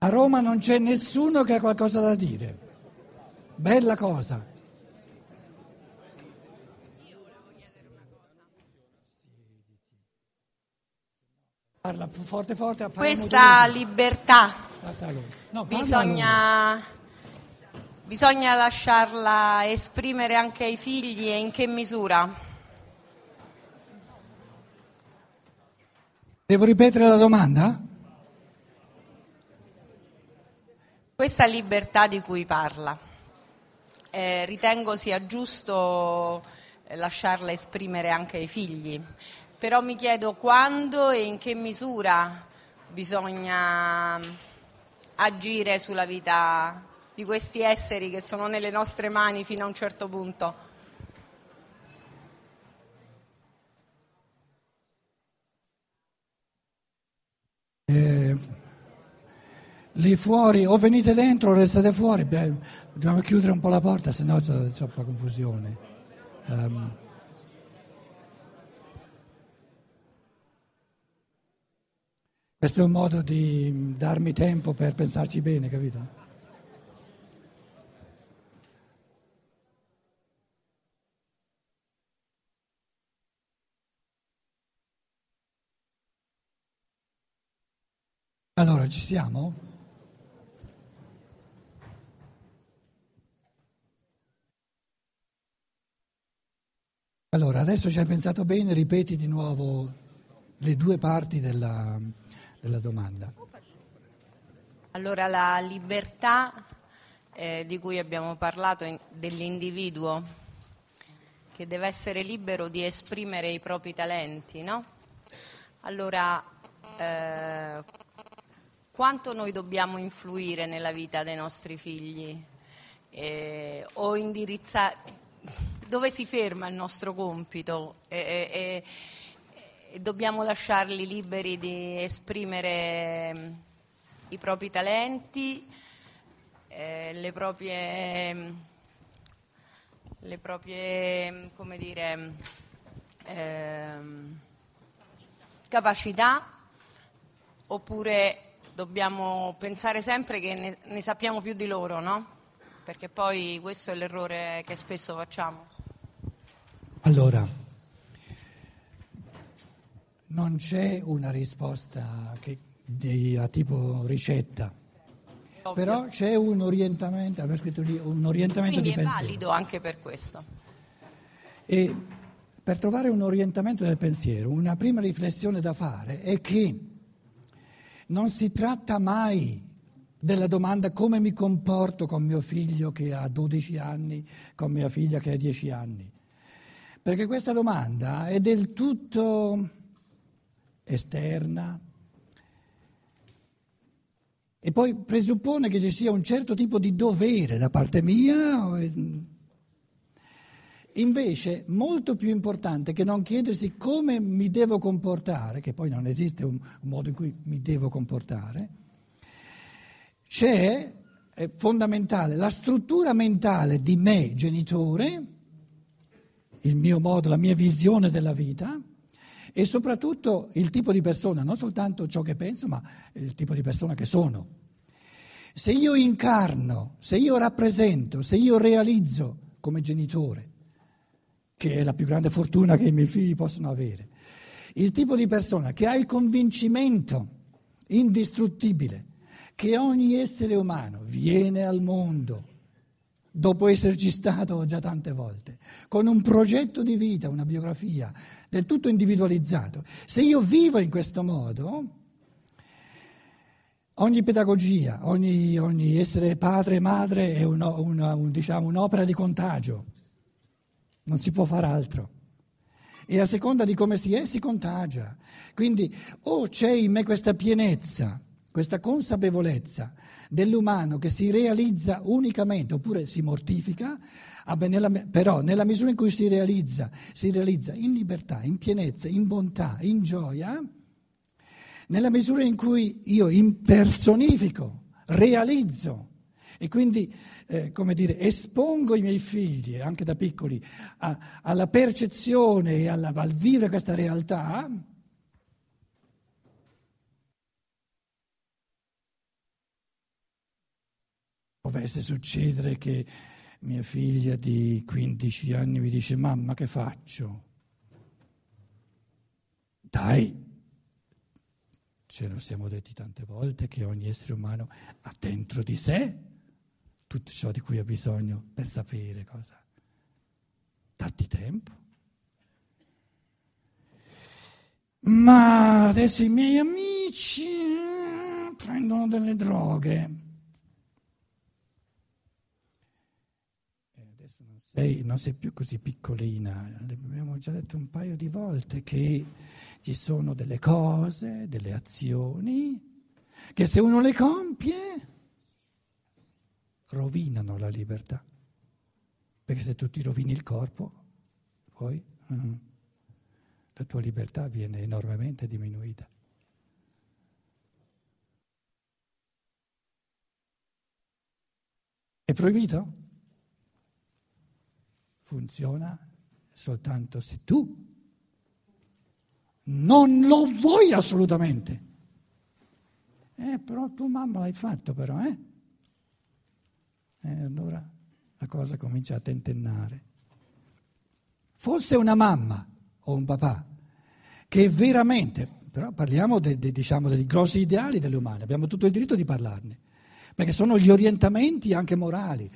A Roma non c'è nessuno che ha qualcosa da dire. Bella cosa. Parla forte forte. Questa libertà no, bisogna, bisogna lasciarla esprimere anche ai figli e in che misura? Devo ripetere la domanda? Questa libertà di cui parla, eh, ritengo sia giusto eh, lasciarla esprimere anche ai figli, però mi chiedo quando e in che misura bisogna agire sulla vita di questi esseri che sono nelle nostre mani fino a un certo punto. Eh, lì fuori o venite dentro o restate fuori, Beh, dobbiamo chiudere un po' la porta, se no c'è troppa confusione. Um, questo è un modo di darmi tempo per pensarci bene, capito? Allora, ci siamo? Allora, adesso ci hai pensato bene, ripeti di nuovo le due parti della, della domanda. Allora, la libertà eh, di cui abbiamo parlato in, dell'individuo, che deve essere libero di esprimere i propri talenti, no? Allora, eh, quanto noi dobbiamo influire nella vita dei nostri figli eh, o indirizzare dove si ferma il nostro compito e, e, e dobbiamo lasciarli liberi di esprimere mm, i propri talenti, eh, le proprie, le proprie come dire, eh, capacità oppure dobbiamo pensare sempre che ne, ne sappiamo più di loro, no? Perché poi questo è l'errore che spesso facciamo. Allora, non c'è una risposta che, di, a tipo ricetta, Ovvio. però c'è un orientamento, avevo scritto lì, un orientamento Quindi di pensiero. Quindi è valido anche per questo. E per trovare un orientamento del pensiero, una prima riflessione da fare è che non si tratta mai della domanda come mi comporto con mio figlio che ha 12 anni, con mia figlia che ha 10 anni. Perché questa domanda è del tutto esterna. E poi presuppone che ci sia un certo tipo di dovere da parte mia Invece, molto più importante che non chiedersi come mi devo comportare, che poi non esiste un, un modo in cui mi devo comportare, c'è, è fondamentale, la struttura mentale di me, genitore, il mio modo, la mia visione della vita e soprattutto il tipo di persona, non soltanto ciò che penso, ma il tipo di persona che sono. Se io incarno, se io rappresento, se io realizzo come genitore, che è la più grande fortuna che i miei figli possono avere. Il tipo di persona che ha il convincimento indistruttibile che ogni essere umano viene al mondo dopo esserci stato già tante volte, con un progetto di vita, una biografia del tutto individualizzato. Se io vivo in questo modo, ogni pedagogia, ogni, ogni essere padre e madre è una, una, un, diciamo, un'opera di contagio non si può fare altro. E a seconda di come si è si contagia. Quindi o c'è in me questa pienezza, questa consapevolezza dell'umano che si realizza unicamente oppure si mortifica, però nella misura in cui si realizza, si realizza in libertà, in pienezza, in bontà, in gioia, nella misura in cui io impersonifico, realizzo e quindi, eh, come dire, espongo i miei figli, anche da piccoli, a, alla percezione e alla, al vivere questa realtà. Dovesse succedere che mia figlia di 15 anni mi dice mamma che faccio? Dai, ce lo siamo detti tante volte che ogni essere umano ha dentro di sé tutto ciò di cui ha bisogno per sapere cosa. Datti tempo. Ma adesso i miei amici eh, prendono delle droghe. adesso non sei, non sei più così piccolina, abbiamo già detto un paio di volte che ci sono delle cose, delle azioni, che se uno le compie rovinano la libertà. Perché se tu ti rovini il corpo, poi uh, la tua libertà viene enormemente diminuita. È proibito? Funziona soltanto se tu non lo vuoi assolutamente. Eh, però tu mamma l'hai fatto però, eh? E eh, allora la cosa comincia a tentennare. Fosse una mamma o un papà che veramente, però parliamo de, de, diciamo, dei grossi ideali delle umane, abbiamo tutto il diritto di parlarne, perché sono gli orientamenti anche morali.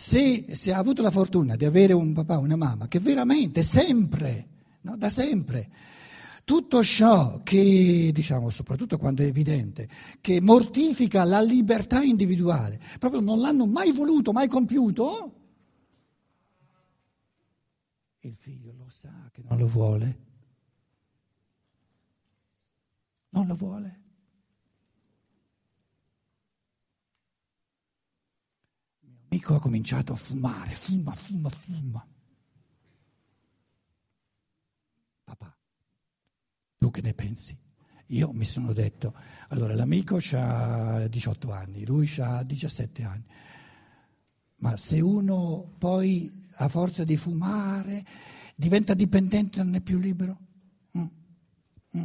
Se, se ha avuto la fortuna di avere un papà una mamma che veramente sempre, no, da sempre, tutto ciò che, diciamo, soprattutto quando è evidente, che mortifica la libertà individuale, proprio non l'hanno mai voluto, mai compiuto, il figlio lo sa che non lo vuole. Non lo vuole. Amico ha cominciato a fumare, fuma, fuma, fuma. Papà, tu che ne pensi? Io mi sono detto, allora l'amico ha 18 anni, lui ha 17 anni, ma se uno poi a forza di fumare diventa dipendente non è più libero? Mm. Mm.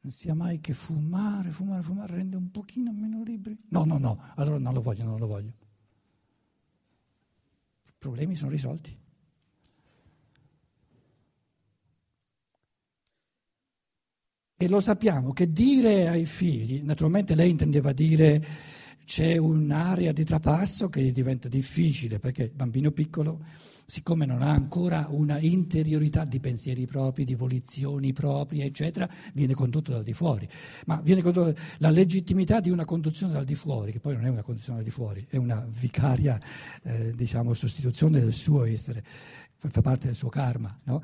Non sia mai che fumare, fumare, fumare rende un pochino meno liberi? No, no, no, allora non lo voglio, non lo voglio. I problemi sono risolti. E lo sappiamo che dire ai figli, naturalmente lei intendeva dire c'è un'area di trapasso che diventa difficile perché il bambino piccolo, siccome non ha ancora una interiorità di pensieri propri, di volizioni proprie, eccetera, viene condotto dal di fuori. Ma viene condotto la legittimità di una conduzione dal di fuori, che poi non è una conduzione dal di fuori, è una vicaria, eh, diciamo, sostituzione del suo essere, fa parte del suo karma, no?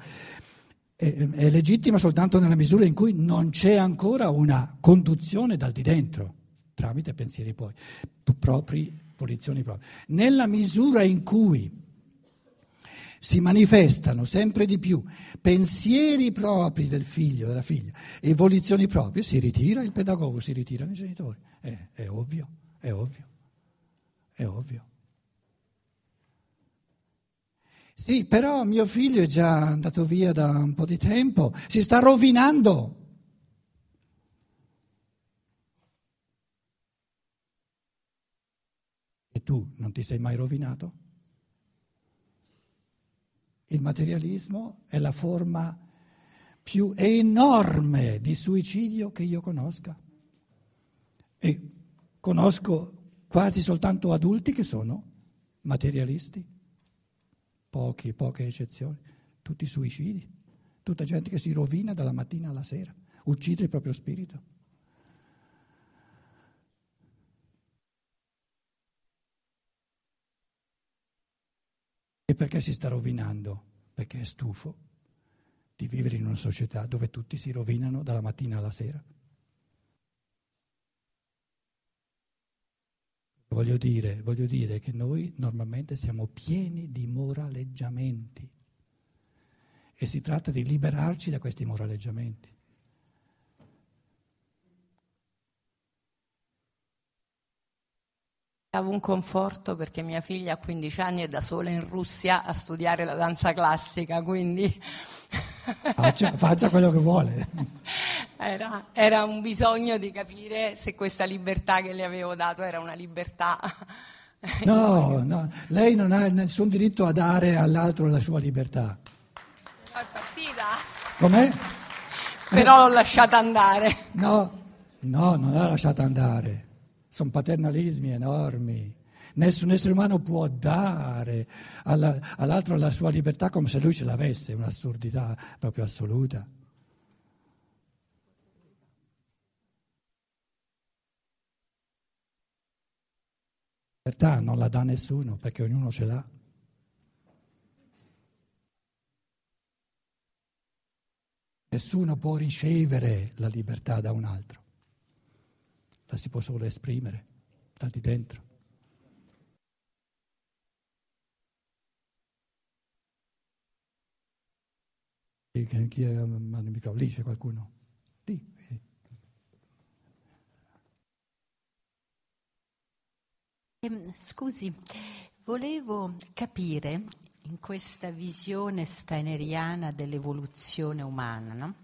è, legittima soltanto nella misura in cui non c'è ancora una conduzione dal di dentro, tramite pensieri poi, propri, volizioni proprie. Nella misura in cui si manifestano sempre di più pensieri propri del figlio, della figlia e volizioni proprie, si ritira il pedagogo, si ritirano i genitori. È, è ovvio, è ovvio, è ovvio. Sì, però mio figlio è già andato via da un po' di tempo, si sta rovinando. Tu non ti sei mai rovinato? Il materialismo è la forma più enorme di suicidio che io conosca. E conosco quasi soltanto adulti che sono materialisti pochi, poche eccezioni, tutti suicidi, tutta gente che si rovina dalla mattina alla sera, uccide il proprio spirito. E perché si sta rovinando? Perché è stufo di vivere in una società dove tutti si rovinano dalla mattina alla sera. Voglio dire, voglio dire che noi normalmente siamo pieni di moraleggiamenti e si tratta di liberarci da questi moraleggiamenti. Un conforto perché mia figlia a 15 anni è da sola in Russia a studiare la danza classica, quindi... Faccia, faccia quello che vuole. Era, era, un bisogno di capire se questa libertà che le avevo dato era una libertà. No, no, lei non ha nessun diritto a dare all'altro la sua libertà. È partita? Com'è? Però l'ho lasciata andare. No, no, non l'ha lasciata andare. Sono paternalismi enormi. Nessun essere umano può dare alla, all'altro la sua libertà come se lui ce l'avesse, è un'assurdità proprio assoluta. La libertà non la dà nessuno perché ognuno ce l'ha. Nessuno può ricevere la libertà da un altro, la si può solo esprimere da di dentro. Chi è il microfono? Lì c'è qualcuno? Lì. Ehm, scusi, volevo capire in questa visione steineriana dell'evoluzione umana, no?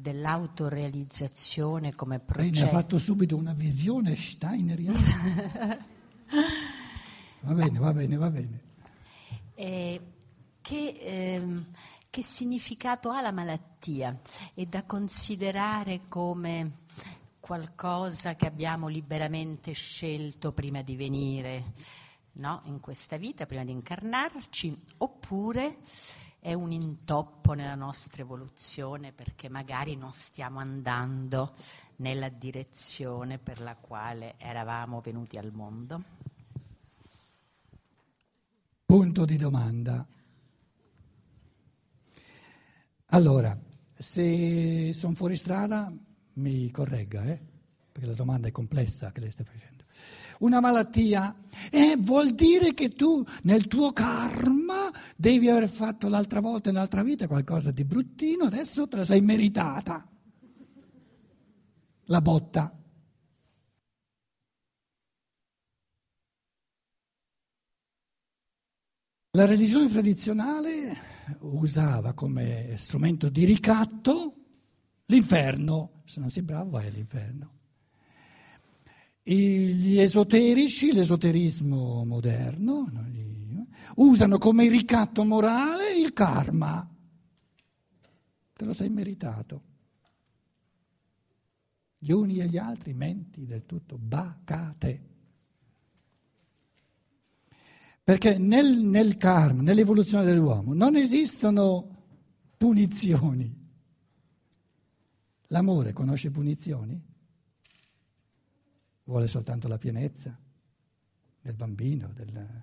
Dell'autorealizzazione come processo. Lei mi ha fatto subito una visione steineriana. va bene, va bene, va bene. Eh, che ehm, che significato ha la malattia? È da considerare come qualcosa che abbiamo liberamente scelto prima di venire no? in questa vita, prima di incarnarci, oppure è un intoppo nella nostra evoluzione perché magari non stiamo andando nella direzione per la quale eravamo venuti al mondo? Punto di domanda. Allora, se sono fuori strada mi corregga, eh? perché la domanda è complessa che lei sta facendo. Una malattia eh, vuol dire che tu nel tuo karma devi aver fatto l'altra volta nell'altra vita qualcosa di bruttino, adesso te la sei meritata. La botta. La religione tradizionale usava come strumento di ricatto l'inferno, se non sei bravo vai all'inferno. Gli esoterici, l'esoterismo moderno, usano come ricatto morale il karma. Te lo sei meritato. Gli uni e gli altri menti del tutto bacate. Perché nel, nel karma, nell'evoluzione dell'uomo, non esistono punizioni. L'amore conosce punizioni? Vuole soltanto la pienezza del bambino. Del...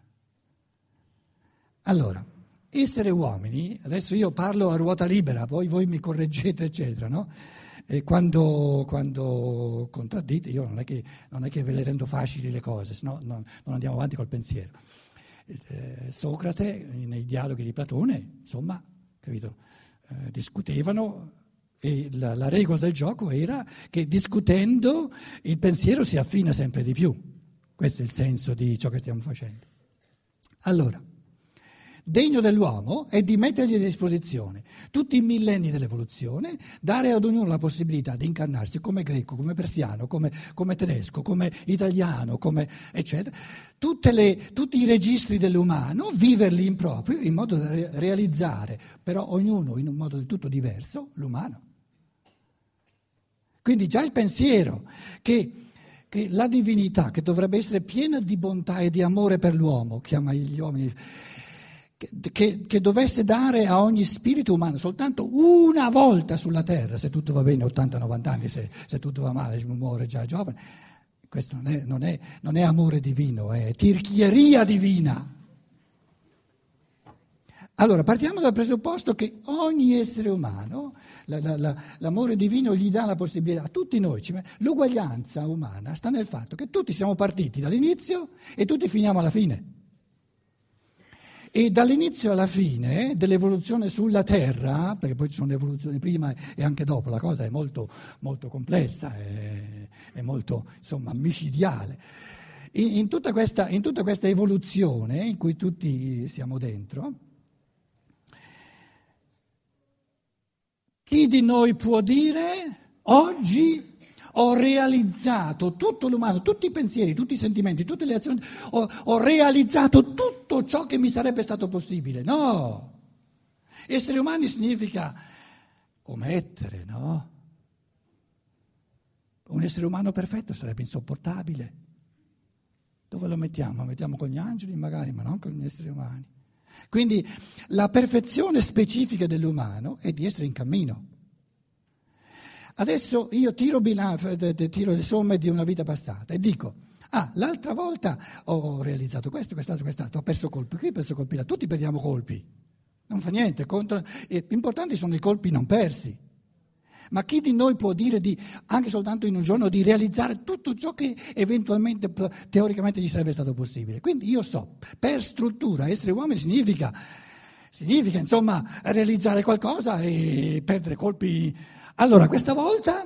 Allora, essere uomini, adesso io parlo a ruota libera, poi voi mi correggete, eccetera, no? E quando, quando contraddite, io non è, che, non è, che, ve le rendo facili le cose, se no non, non andiamo avanti col pensiero eh, Socrate nei dialoghi di Platone, insomma, capito, eh, discutevano la, la, regola del gioco era che discutendo il pensiero si affina sempre di più. Questo è il senso di ciò che stiamo facendo. Allora, Degno dell'uomo è di mettergli a disposizione tutti i millenni dell'evoluzione, dare ad ognuno la possibilità di incarnarsi come greco, come persiano, come, come tedesco, come italiano, come eccetera, le, tutti i registri dell'umano, viverli in proprio in modo da realizzare, però ognuno in un modo del tutto diverso, l'umano. Quindi già il pensiero che che la divinità, che dovrebbe essere piena di bontà e di amore per l'uomo, chiama gli uomini, che, che, dovesse dare a ogni spirito umano soltanto una volta sulla terra, se tutto va bene, 80-90 anni, se, se, tutto va male, muore già giovane, questo non è, non è, non è amore divino, è tirchieria divina. Allora, partiamo dal presupposto che ogni essere umano, la, la, la, l'amore divino gli dà la possibilità, a tutti noi, l'uguaglianza umana sta nel fatto che tutti siamo partiti dall'inizio e tutti finiamo alla fine. E dall'inizio alla fine dell'evoluzione sulla Terra, perché poi ci sono le evoluzioni prima e anche dopo, la cosa è molto, molto complessa, è, è, molto insomma, micidiale. In, in, tutta questa, in tutta questa evoluzione in cui tutti siamo dentro, chi di noi può dire Oggi ho realizzato tutto l'umano, tutti i pensieri, tutti i sentimenti, tutte le azioni, ho, ho realizzato tutto ciò che mi sarebbe stato possibile. No! Essere umani significa omettere, no? Un essere umano perfetto sarebbe insopportabile. Dove lo mettiamo? Lo mettiamo con gli angeli magari, ma non con gli esseri umani. Quindi la perfezione specifica dell'umano è di essere in cammino. Adesso io tiro, tiro le somme di una vita passata e dico, ah, l'altra volta ho realizzato questo, quest'altro, quest'altro, ho perso colpi qui, ho perso colpi là, tutti perdiamo colpi, non fa niente, contro, importanti sono i colpi non persi. Ma chi di noi può dire di, anche soltanto in un giorno di realizzare tutto ciò che eventualmente, teoricamente gli sarebbe stato possibile? Quindi io so, per struttura, essere uomini significa, significa insomma realizzare qualcosa e perdere colpi allora, questa volta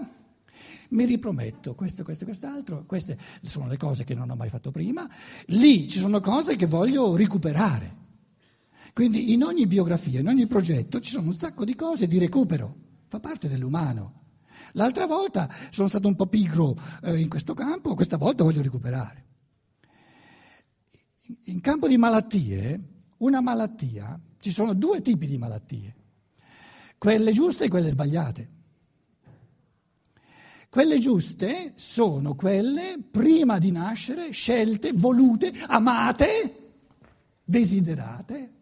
mi riprometto questo, questo quest'altro, queste sono le cose che non ho mai fatto prima, lì ci sono cose che voglio recuperare. Quindi in ogni biografia, in ogni progetto ci sono un sacco di cose di recupero, fa parte dell'umano. L'altra volta sono stato un po' pigro eh, in questo campo, questa volta voglio recuperare. In campo di malattie, una malattia, ci sono due tipi di malattie, quelle giuste e quelle sbagliate. Quelle giuste sono quelle prima di nascere, scelte, volute, amate, desiderate.